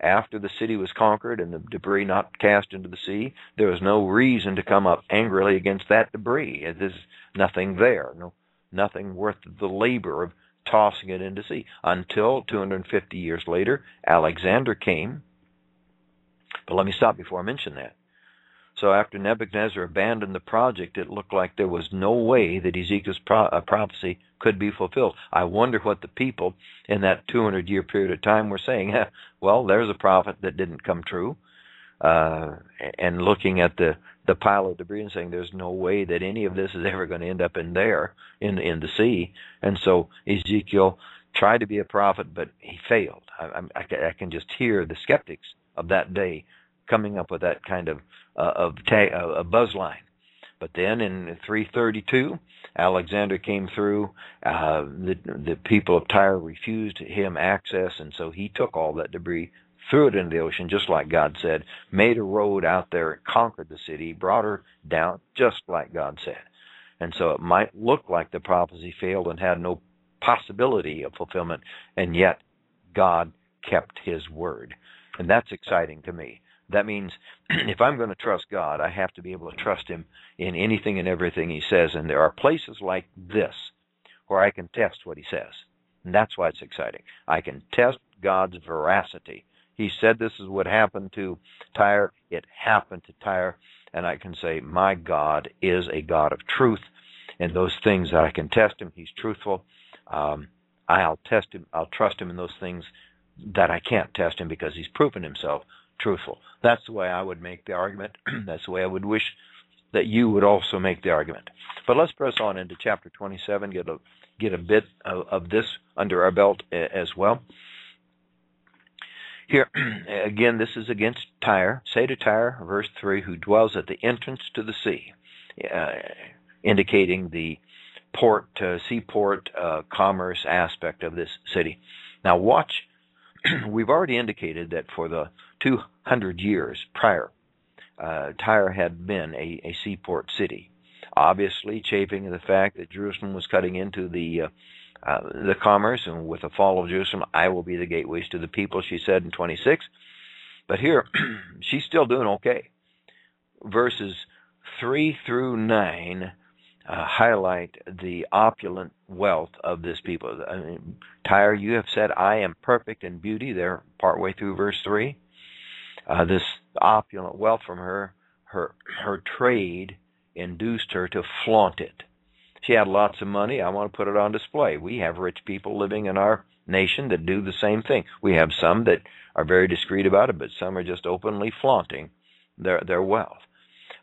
After the city was conquered and the debris not cast into the sea, there was no reason to come up angrily against that debris. There's nothing there, no, nothing worth the labor of tossing it into sea. Until 250 years later, Alexander came. But let me stop before I mention that. So after Nebuchadnezzar abandoned the project, it looked like there was no way that Ezekiel's pro- uh, prophecy could be fulfilled. I wonder what the people in that 200 year period of time were saying. well, there's a prophet that didn't come true. Uh, and looking at the the pile of debris and saying there's no way that any of this is ever going to end up in there in in the sea and so Ezekiel tried to be a prophet but he failed I, I, I can just hear the skeptics of that day coming up with that kind of uh, of uh, a buzz line. But then in 332, Alexander came through. Uh, the the people of Tyre refused him access, and so he took all that debris, threw it into the ocean, just like God said, made a road out there, conquered the city, brought her down, just like God said. And so it might look like the prophecy failed and had no possibility of fulfillment, and yet God kept His word, and that's exciting to me. That means if I'm going to trust God, I have to be able to trust Him in anything and everything He says. And there are places like this where I can test what He says. And that's why it's exciting. I can test God's veracity. He said this is what happened to Tyre. It happened to Tyre. And I can say, My God is a God of truth. And those things that I can test Him, He's truthful. Um, I'll test Him, I'll trust Him in those things that I can't test Him because He's proven Himself truthful. That's the way I would make the argument. That's the way I would wish that you would also make the argument. But let's press on into chapter 27, get a get a bit of, of this under our belt as well. Here again, this is against Tyre. Say to Tyre, verse three, who dwells at the entrance to the sea, uh, indicating the port, uh, seaport, uh, commerce aspect of this city. Now watch. We've already indicated that for the 200 years prior, uh, Tyre had been a, a, seaport city. Obviously, chafing the fact that Jerusalem was cutting into the uh, the commerce, and with the fall of Jerusalem, I will be the gateways to the people. She said in 26. But here, she's still doing okay. Verses three through nine uh, highlight the opulent wealth of this people. I mean, Tyre, you have said, I am perfect in beauty. There, partway through verse 3 uh, this opulent wealth from her, her her trade induced her to flaunt it. She had lots of money. I want to put it on display. We have rich people living in our nation that do the same thing. We have some that are very discreet about it, but some are just openly flaunting their their wealth.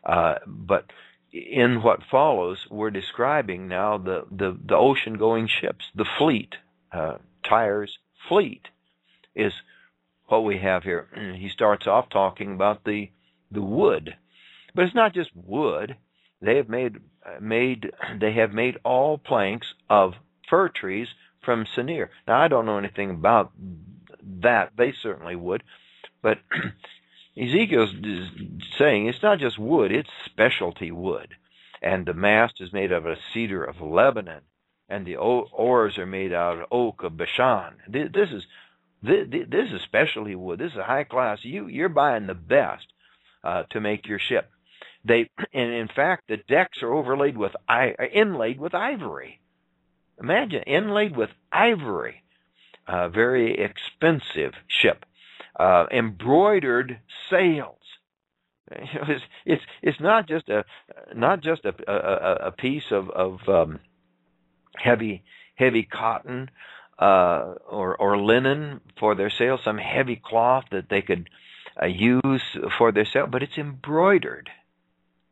Uh, but in what follows, we're describing now the the, the ocean going ships, the fleet. Uh, Tyre's fleet is what we have here. He starts off talking about the the wood, but it's not just wood. They have made made they have made all planks of fir trees from Senir. Now I don't know anything about that. They certainly would, but Ezekiel's saying it's not just wood; it's specialty wood, and the mast is made of a cedar of Lebanon, and the oars are made out of oak of Bashan. This is this is specialty wood. This is high class. You you're buying the best uh, to make your ship. They and in fact the decks are overlaid with inlaid with ivory. Imagine inlaid with ivory. Uh, very expensive ship. Uh, embroidered sails. It's, it's it's not just a not just a a, a piece of of um, heavy heavy cotton uh, or or linen for their sail, some heavy cloth that they could uh, use for their sail, but it's embroidered,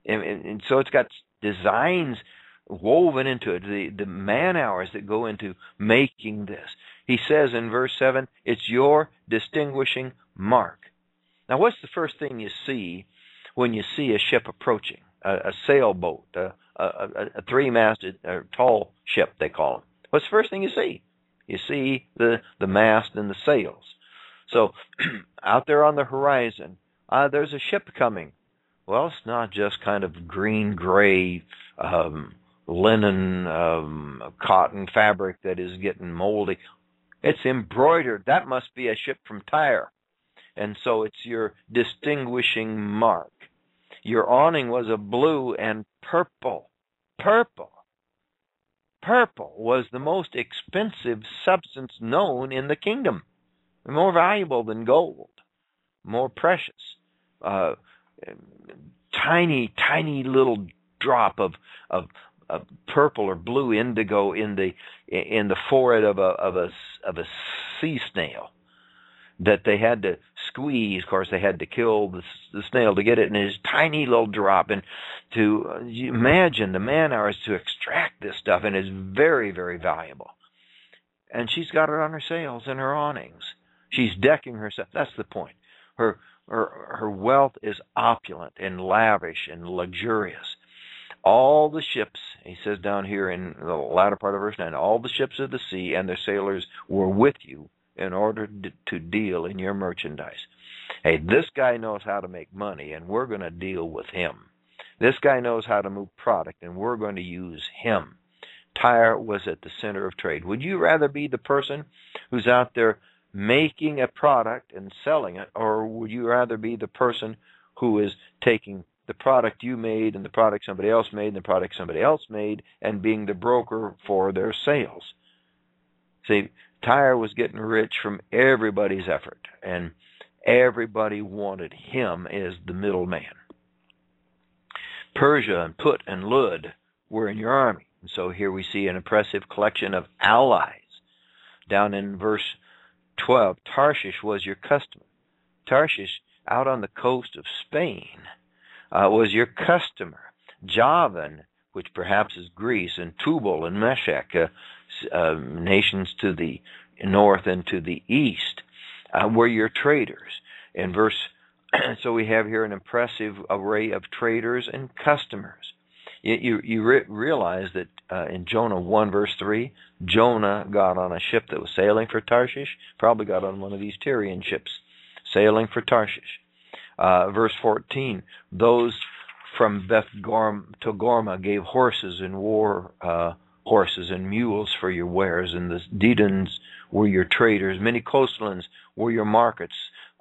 and, and, and so it's got designs woven into it. The the man hours that go into making this. He says in verse seven, "It's your distinguishing mark." Now, what's the first thing you see when you see a ship approaching? A, a sailboat, a, a, a three-masted, or tall ship, they call them. What's the first thing you see? You see the, the mast and the sails. So out there on the horizon, uh, there's a ship coming. Well, it's not just kind of green gray um, linen, um, cotton fabric that is getting moldy. It's embroidered. That must be a ship from Tyre. And so it's your distinguishing mark. Your awning was a blue and purple. Purple. Purple was the most expensive substance known in the kingdom, more valuable than gold, more precious. Uh, tiny, tiny little drop of, of of purple or blue indigo in the in the forehead of a of a of a sea snail that they had to squeeze. Of course, they had to kill the, the snail to get it in his tiny little drop. And to imagine the man hours to extract this stuff, and it's very, very valuable. And she's got it on her sails and her awnings. She's decking herself. That's the point. Her her her wealth is opulent and lavish and luxurious. All the ships, he says down here in the latter part of verse 9, all the ships of the sea and their sailors were with you in order to deal in your merchandise. Hey, this guy knows how to make money, and we're going to deal with him. This guy knows how to move product, and we're going to use him. Tyre was at the center of trade. Would you rather be the person who's out there making a product and selling it, or would you rather be the person who is taking the product you made and the product somebody else made and the product somebody else made and being the broker for their sales? See, Tyre was getting rich from everybody's effort, and everybody wanted him as the middleman. Persia and Put and Lud were in your army. And so here we see an impressive collection of allies. Down in verse 12, Tarshish was your customer. Tarshish, out on the coast of Spain, uh, was your customer. Javan, which perhaps is Greece, and Tubal and Meshech, uh, uh, nations to the north and to the east uh, were your traders. In verse, so we have here an impressive array of traders and customers. You, you, you re- realize that uh, in Jonah 1, verse 3, Jonah got on a ship that was sailing for Tarshish, probably got on one of these Tyrian ships sailing for Tarshish. Uh, verse 14, those from Beth Togarmah gave horses and war uh, horses and mules for your wares, and the Dedans were your traders. Many coastlands were your markets,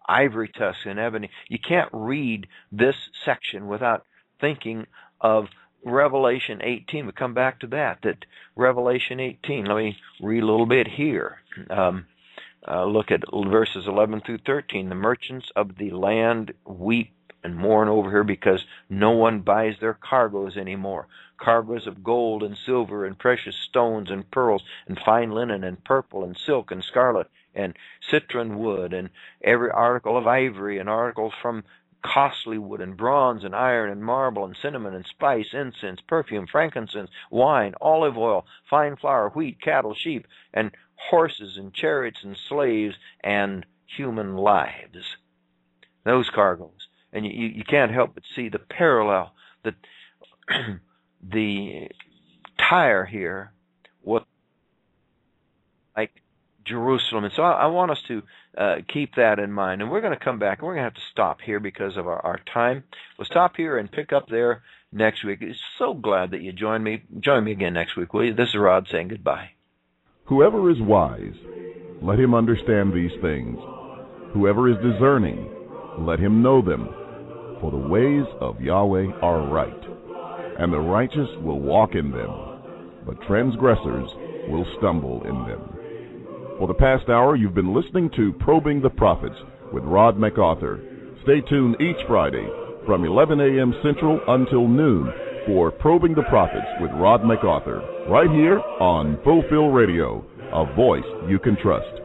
ivory tusks and ebony. You can't read this section without thinking of Revelation 18. We come back to that. That Revelation 18. Let me read a little bit here. Um, uh, look at verses 11 through 13. The merchants of the land weep and mourn over her because no one buys their cargoes anymore. Cargoes of gold and silver and precious stones and pearls and fine linen and purple and silk and scarlet and citron wood and every article of ivory and articles from costly wood and bronze and iron and marble and cinnamon and spice, incense, perfume, frankincense, wine, olive oil, fine flour, wheat, cattle, sheep, and horses and chariots and slaves and human lives. Those cargoes and you, you can't help but see the parallel that the Tyre here was like Jerusalem. And so I, I want us to uh, keep that in mind. And we're going to come back. We're going to have to stop here because of our, our time. We'll stop here and pick up there next week. So glad that you joined me. Join me again next week, will you? This is Rod saying goodbye. Whoever is wise, let him understand these things. Whoever is discerning, let him know them. For the ways of Yahweh are right, and the righteous will walk in them, but transgressors will stumble in them. For the past hour, you've been listening to Probing the Prophets with Rod MacArthur. Stay tuned each Friday from 11 a.m. Central until noon for Probing the Prophets with Rod MacArthur, right here on Fulfill Radio, a voice you can trust.